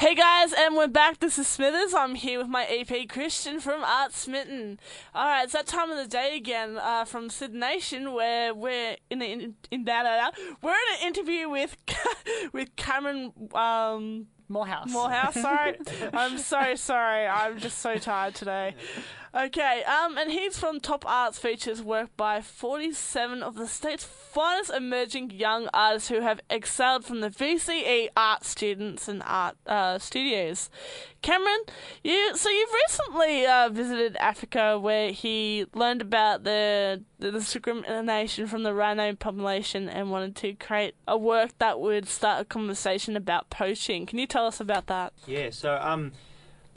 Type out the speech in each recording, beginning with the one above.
Hey guys, and we're back. This is Smithers. I'm here with my EP Christian from Art Smitten. Alright, it's that time of the day again uh, from Sid Nation where we're in, in, in that, we're in an interview with with Cameron um, Moorhouse. Moorhouse. Sorry, I'm so sorry. I'm just so tired today. Okay, um, and he's from Top Arts features work by 47 of the state's finest emerging young artists who have excelled from the VCE art students and art uh, studios. Cameron, you so you've recently uh, visited Africa where he learned about the, the discrimination from the rhino population and wanted to create a work that would start a conversation about poaching. Can you tell us about that? Yeah, so um,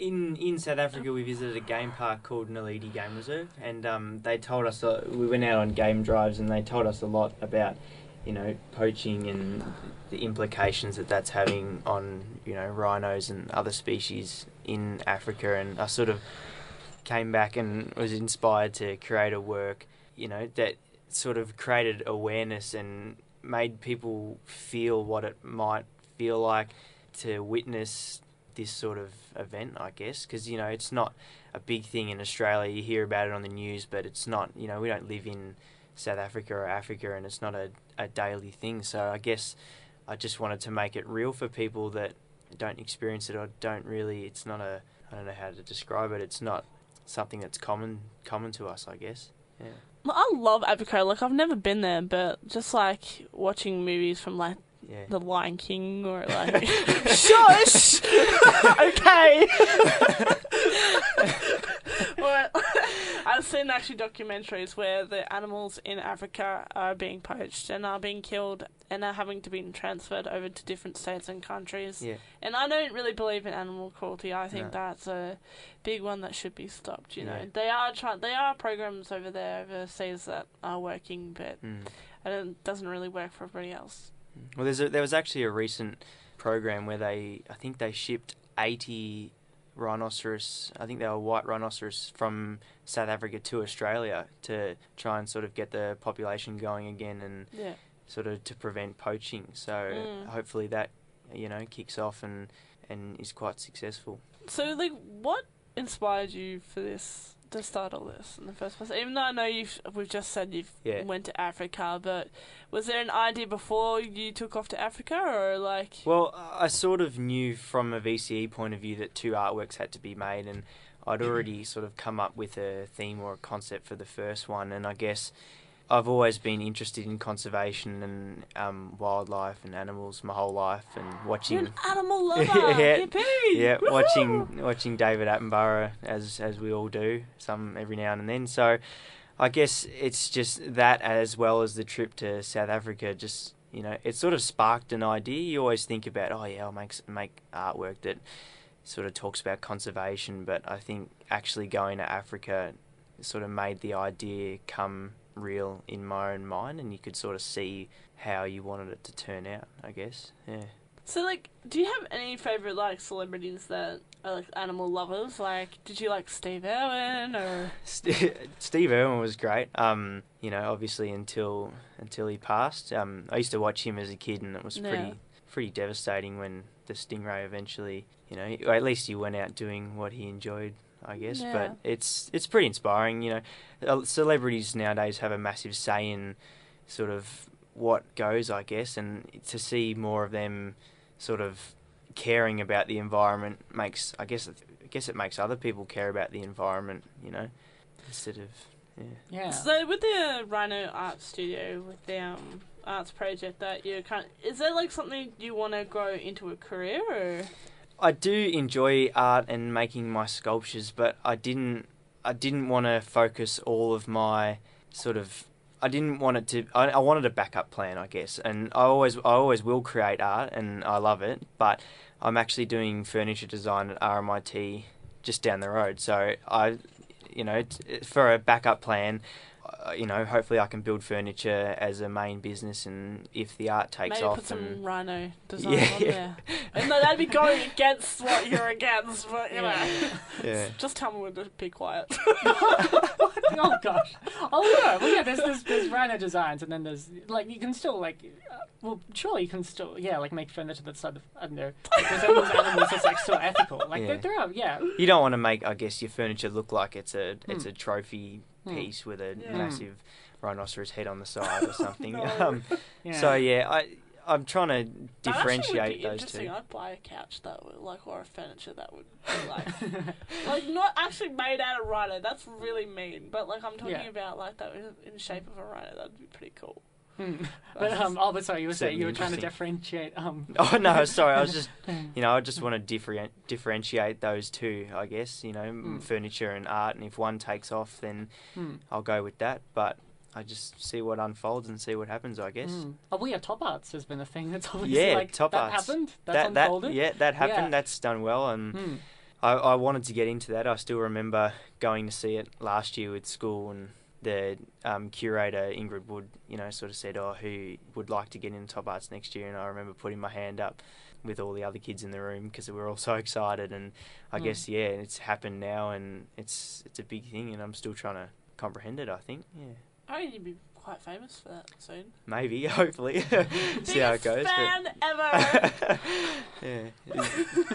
in in South Africa, we visited a game park called Naledi Game Reserve, and um, they told us uh, we went out on game drives, and they told us a lot about you know poaching and the implications that that's having on you know rhinos and other species in Africa, and I sort of came back and was inspired to create a work you know that sort of created awareness and made people feel what it might feel like to witness this sort of event, I guess, because you know it's not a big thing in Australia. You hear about it on the news, but it's not. You know, we don't live in South Africa or Africa, and it's not a, a daily thing. So I guess I just wanted to make it real for people that don't experience it or don't really. It's not a. I don't know how to describe it. It's not something that's common common to us, I guess. Yeah. I love Africa. Like I've never been there, but just like watching movies from like Yeah. The Lion King or like shush. okay. well, I've seen actually documentaries where the animals in Africa are being poached and are being killed and are having to be transferred over to different states and countries. Yeah. And I don't really believe in animal cruelty. I think No. that's a big one that should be stopped. You know, Yeah. they are trying. They are programs over there overseas that are working, but Mm. it doesn't really work for everybody else. Well, there's a, there was actually a recent program where they, I think they shipped 80 rhinoceros, I think they were white rhinoceros from South Africa to Australia to try and sort of get the population going again and Yeah. sort of to prevent poaching. So Mm. hopefully that, you know, kicks off and, and is quite successful. So, like, what inspired you for this to start all this in the first place? Even though I know you've we've just said you've Yeah. went to Africa, but was there an idea before you took off to Africa, or like? Well, I sort of knew from a VCE point of view that two artworks had to be made, and I'd mm-hmm. already sort of come up with a theme or a concept for the first one. And I guess I've always been interested in conservation and um, wildlife and animals my whole life, and You're watching. an animal lover. Yeah. Yippee! Yeah, Woohoo! watching watching David Attenborough as as we all do, some every now and then. So, I guess it's just that as well as the trip to South Africa. Just you know, it sort of sparked an idea. You always think about, oh yeah, I'll make make artwork that sort of talks about conservation, but I think actually going to Africa sort of made the idea come real in my own mind, and you could sort of see how you wanted it to turn out. I guess, yeah. So, like, do you have any favorite like celebrities that are like animal lovers? Like, did you like Steve Irwin or? St- Steve Irwin was great. Um, you know, obviously until until he passed. Um, I used to watch him as a kid, and it was Yeah. pretty pretty devastating when the stingray eventually, you know, at least he went out doing what he enjoyed. I guess, Yeah. but it's it's pretty inspiring. You know, Uh, celebrities nowadays have a massive say in sort of what goes. I guess, and to see more of them sort of caring about the environment makes I guess I guess it makes other people care about the environment. You know, instead of yeah. Yeah. So with the Rhino Art Studio, with the um, arts project that you kind of, is that like something you want to grow into a career or? I do enjoy art and making my sculptures, but I didn't I didn't want to focus all of my sort of I didn't want it to I, I wanted a backup plan, I guess. And I always I always will create art and I love it, but I'm actually doing furniture design at RMIT just down the road. So I you know, for a backup plan, you know, hopefully I can build furniture as a main business, and if the art takes Maybe off, put some and rhino design Yeah, on yeah. there. And that'd be going against what you're against, but you know. Yeah. yeah, Just tell me when to be quiet. oh gosh. Oh yeah. Well, yeah. There's, there's there's rhino designs, and then there's like you can still like, uh, well, surely you can still yeah like make furniture that's sort of I don't know. Like, there's those animals that's like still ethical. Like Yeah. there, there are yeah. you don't want to make, I guess, your furniture look like it's a it's Hmm. a trophy Hmm. piece with a Yeah. massive rhinoceros head on the side or something. No. um, yeah. So yeah, I I'm trying to That actually differentiate would be those interesting. two. I'd buy a couch that would like or a furniture that would be like like not actually made out of rhino. That's really mean. But like I'm talking Yeah. about like that in- in shape of a rhino. That'd be pretty cool. But um, oh, but sorry, you were saying you were trying to differentiate um. Oh no, sorry. I was just, you know, I just want to different, differentiate those two. I guess you know, Mm. furniture and art, and if one takes off, then Hmm. I'll go with that. But I just see what unfolds and see what happens. I guess. Hmm. Oh, well, yeah, top arts has been a thing that's always Yeah, like Top that Arts. happened. That's that that yeah, that happened. Yeah. That's done well, and Hmm. I, I wanted to get into that. I still remember going to see it last year with school, and the um, curator Ingrid Wood, you know, sort of said, "Oh, who would like to get into Top Arts next year?" And I remember putting my hand up with all the other kids in the room because we were all so excited. And I Mm. guess yeah, it's happened now, and it's it's a big thing, and I'm still trying to comprehend it. I think, yeah, I think you'd be quite famous for that soon. maybe, hopefully, see how it goes. fan ever. yeah,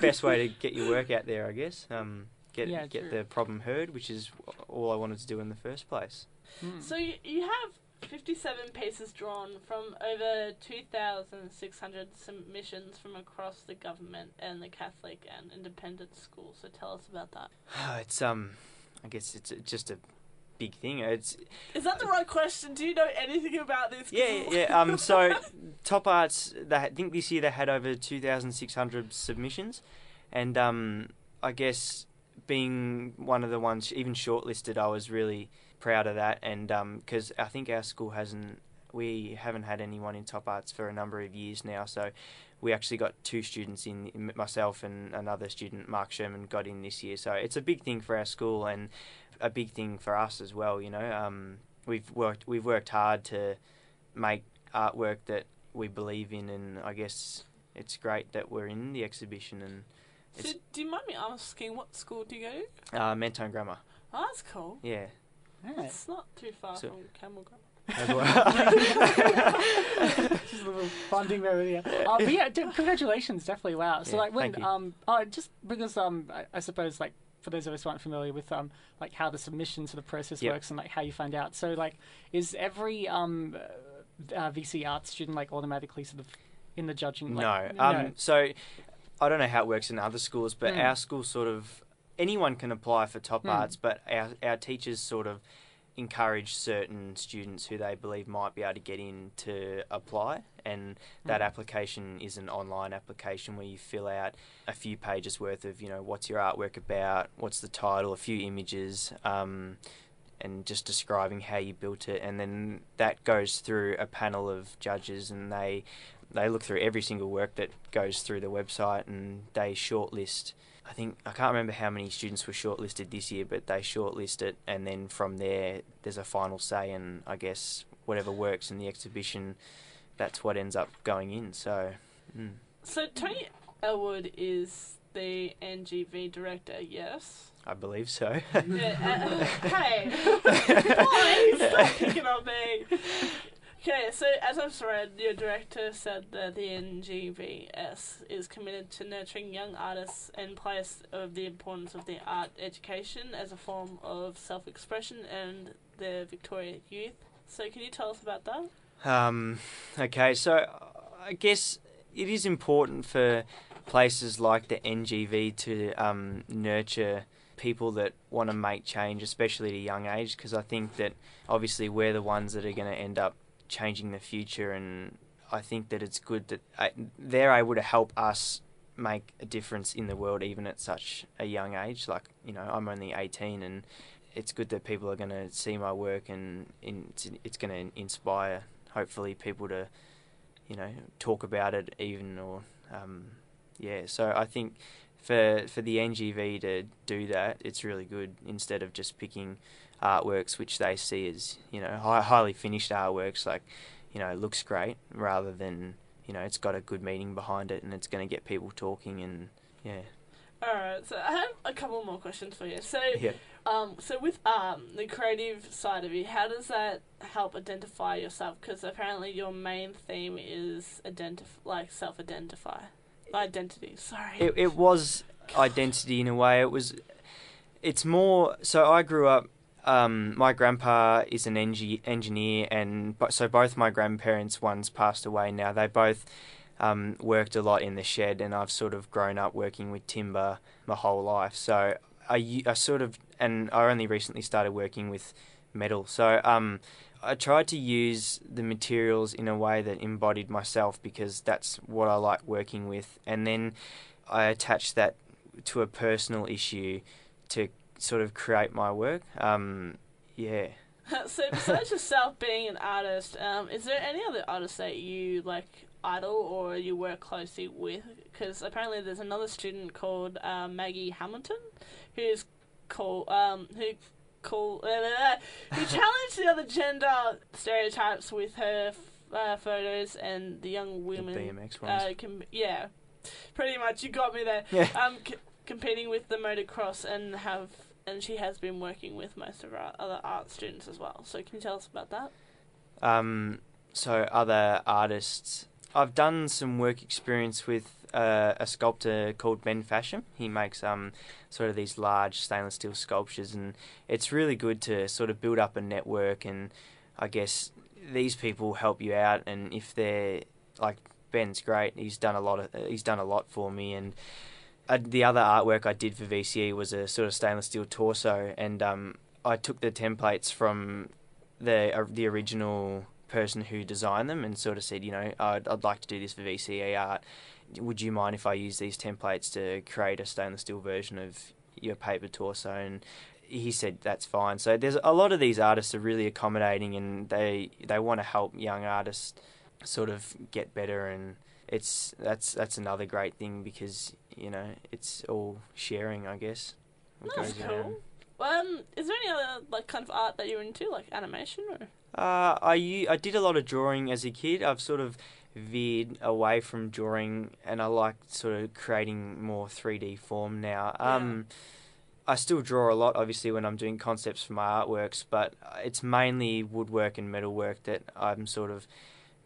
best way to get your work out there, I guess. Um, get Yeah, get true. the problem heard, which is all I wanted to do in the first place. Hmm. So you, you have 57 pieces drawn from over 2,600 submissions from across the government and the Catholic and independent schools. So tell us about that. It's um, I guess it's just a big thing. It's Is that the right question? Do you know anything about this? yeah, yeah. Um, so Top Arts, they, I think this year they had over two thousand six hundred submissions, and um, I guess being one of the ones even shortlisted, I was really proud of that, and because I think our school hasn't, we haven't had anyone in Top Arts for a number of years now, so. We actually got two students in, in- myself and another student, Mark Sherman, got in this year. So it's a big thing for our school and a big thing for us as well. You know, um, we've worked we've worked hard to make artwork that we believe in, and I guess it's great that we're in the exhibition and So do you mind me asking what school do you go to? uh, Mentone Grammar. Oh, that's cool. Yeah, Alright. It's not too far So- from Camel Grammar. as well. just a little bonding memory. Yeah. Uh, but yeah, d- congratulations, definitely. Wow. So Yeah, like when um uh, just because um I, I suppose like for those of us who aren't familiar with um like how the submission to the process Yep. works and like how you find out. So like is every um uh, uh, VC art student like automatically sort of in the judging? no, Like, um, so I don't know how it works in other schools, but Mm. our school sort of anyone can apply for Top Mm. Arts, but our our teachers sort of encourage certain students who they believe might be able to get in to apply and that Mm. application is an online application where you fill out a few pages worth of you know what's your artwork about what's the title a few images um, and just describing how you built it and then that goes through a panel of judges and they they look through every single work that goes through the website and they shortlist I think I can't remember how many students were shortlisted this year, but they shortlist it, and then from there, there's a final say, and I guess whatever works in the exhibition, that's what ends up going in. So, mm. So Tony Ellwood is the NGV director, yes? I believe so. Yeah, uh, hey, boys, stop picking on me. Okay, so as I've read, your director said that the NGV's is committed to nurturing young artists and place of the importance of the art education as a form of self-expression and the Victoria youth. So can you tell us about that? Um, okay, so I guess it is important for places like the NGV to um, nurture people that want to make change, especially at a young age, because I think that obviously we're the ones that are going to end up changing the future, and I think that it's good that uh, they're able to help us make a difference in the world even at such a young age. Like, you know, I'm only 18 and it's good that people are going to see my work and it's, it's going to inspire hopefully people to you know talk about it even or um, yeah so I think for for the NGV to do that, it's really good instead of just picking artworks which they see as you know high, highly finished artworks like you know looks great rather than you know it's got a good meaning behind it and it's going to get people talking and yeah Alright, so I have a couple more questions for you. So, yeah um, so with um the creative side of you, how does that help identify yourself? Because apparently your main theme is identif like self-identify, identity. Sorry. it, it was identity in a way it was it's more so i grew up um, my grandpa is an engi- engineer and so both my grandparents one's passed away. Now they both um, worked a lot in the shed and i've sort of grown up working with timber my whole life. So I sort of and i only recently started working with metal. So um, i tried to use the materials in a way that embodied myself because that's what i like working with. And then i attached that to a personal issue to sort of create my work. Um, yeah. so besides yourself being an artist, um, is there any other artists that you like idol or you work closely with? Because apparently there's another student called uh, Maggie Hamilton, who's called um, who call who challenged the other gender stereotypes with her uh, photos and the young women. The. BMX ones. Uh, com- yeah, pretty much. You got me there. yeah. Um, c- competing with the motocross and have and she has been working with most of our other art students as well. So can you tell us about that? Um, so other artists, I've done some work experience with uh, a sculptor called Ben Fashion. He makes um sort of these large stainless steel sculptures, and it's really good to sort of build up a network. And I guess these people help you out, and if they're like Ben's great, he's done a lot of he's done a lot for me, and. Uh, the other artwork I did for VCE was a sort of stainless steel torso, and um, I took the templates from the uh, the original person who designed them and sort of said, you know, I'd, I'd like to do this for VCE art. Would you mind if I use these templates to create a stainless steel version of your paper torso? And he said that's fine. So there's a lot of these artists are really accommodating and they they want to help young artists sort of get better and it's that's that's another great thing because you know it's all sharing I guess. That's goes around. cool. Um, is there any other like kind of art that you're into, like animation or? Uh, I I did a lot of drawing as a kid. I've sort of veered away from drawing, and I like sort of creating more three D form now. Yeah. Um, I still draw a lot, obviously, when I'm doing concepts for my artworks, but it's mainly woodwork and metalwork that I'm sort of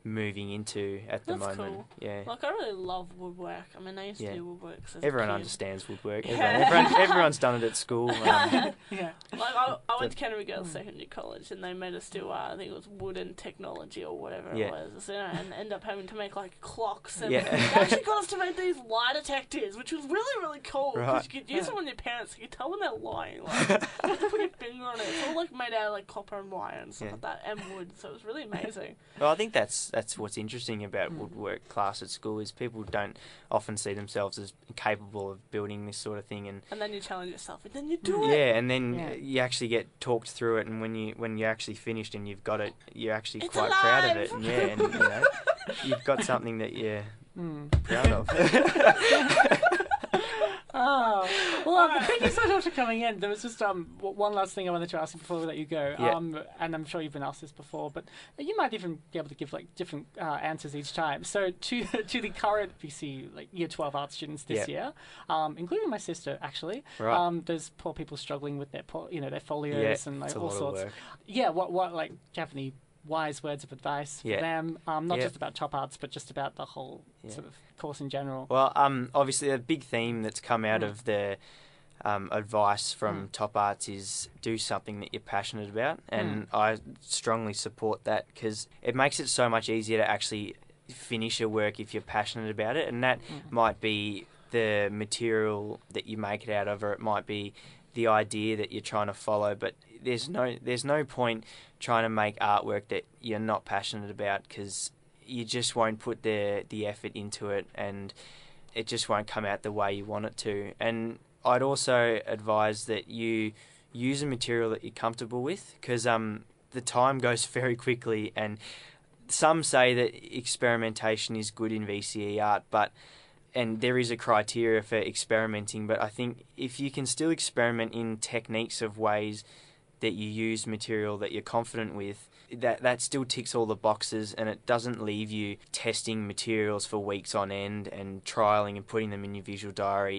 moving into at the That's moment. cool. Yeah. Like I really love woodwork. I mean, I used Yeah. to do woodwork. As Everyone a kid. understands woodwork. Yeah. Everyone, everyone, everyone's done it at school. Um, yeah. Like I, I went to Canterbury Girls Mm. Secondary College, and they made us do uh, I think it was wood and technology or whatever Yeah. it was, you know, and end up having to make like clocks. And Yeah. they actually got us to make these lie detectors, which was really really cool because Right. you could use Yeah. them on your parents. You could tell when they're lying. Like, you have to put your finger on it. It's all like made out of like copper and wire and stuff Yeah. like that, and wood. So it was really amazing. Well, I think that's that's what's interesting about Mm. woodwork class at school is people don't often see themselves as capable of building this sort of thing, and And then you challenge yourself, and then you do Mm. it. yeah, and then Yeah. you actually get talked through it, and when you when you're actually finished and you've got it, you're actually It's quite proud of it, and yeah, and you know, you've got something that you're Mm. proud of. Oh, well, um, thank you so much for coming in. There was just um one last thing I wanted to ask you before we let you go. Yeah. Um, and I'm sure you've been asked this before, but you might even be able to give like different uh, answers each time. So to to the current BC like Year 12 art students this Yeah. year, um, including my sister actually, Right. um, there's poor people struggling with their you know their folios yeah, and like all sorts. Yeah, what what like do you have any wise words of advice for Yeah. them? Um, not Yeah. just about top arts, but just about the whole Yeah. sort of course in general. Well, um, obviously a big theme that's come out Mm. of the um, advice from Mm. Top Arts is do something that you're passionate about, Mm. and I strongly support that because it makes it so much easier to actually finish a work if you're passionate about it, and that Mm. might be the material that you make it out of, or it might be the idea that you're trying to follow. But there's no there's no point trying to make artwork that you're not passionate about because you just won't put the the effort into it, and it just won't come out the way you want it to. And I'd also advise that you use a material that you're comfortable with because um, the time goes very quickly and some say that experimentation is good in VCE art, but and there is a criteria for experimenting, but I think if you can still experiment in techniques of ways that you use material that you're confident with, that that still ticks all the boxes and it doesn't leave you testing materials for weeks on end and trialing and putting them in your visual diary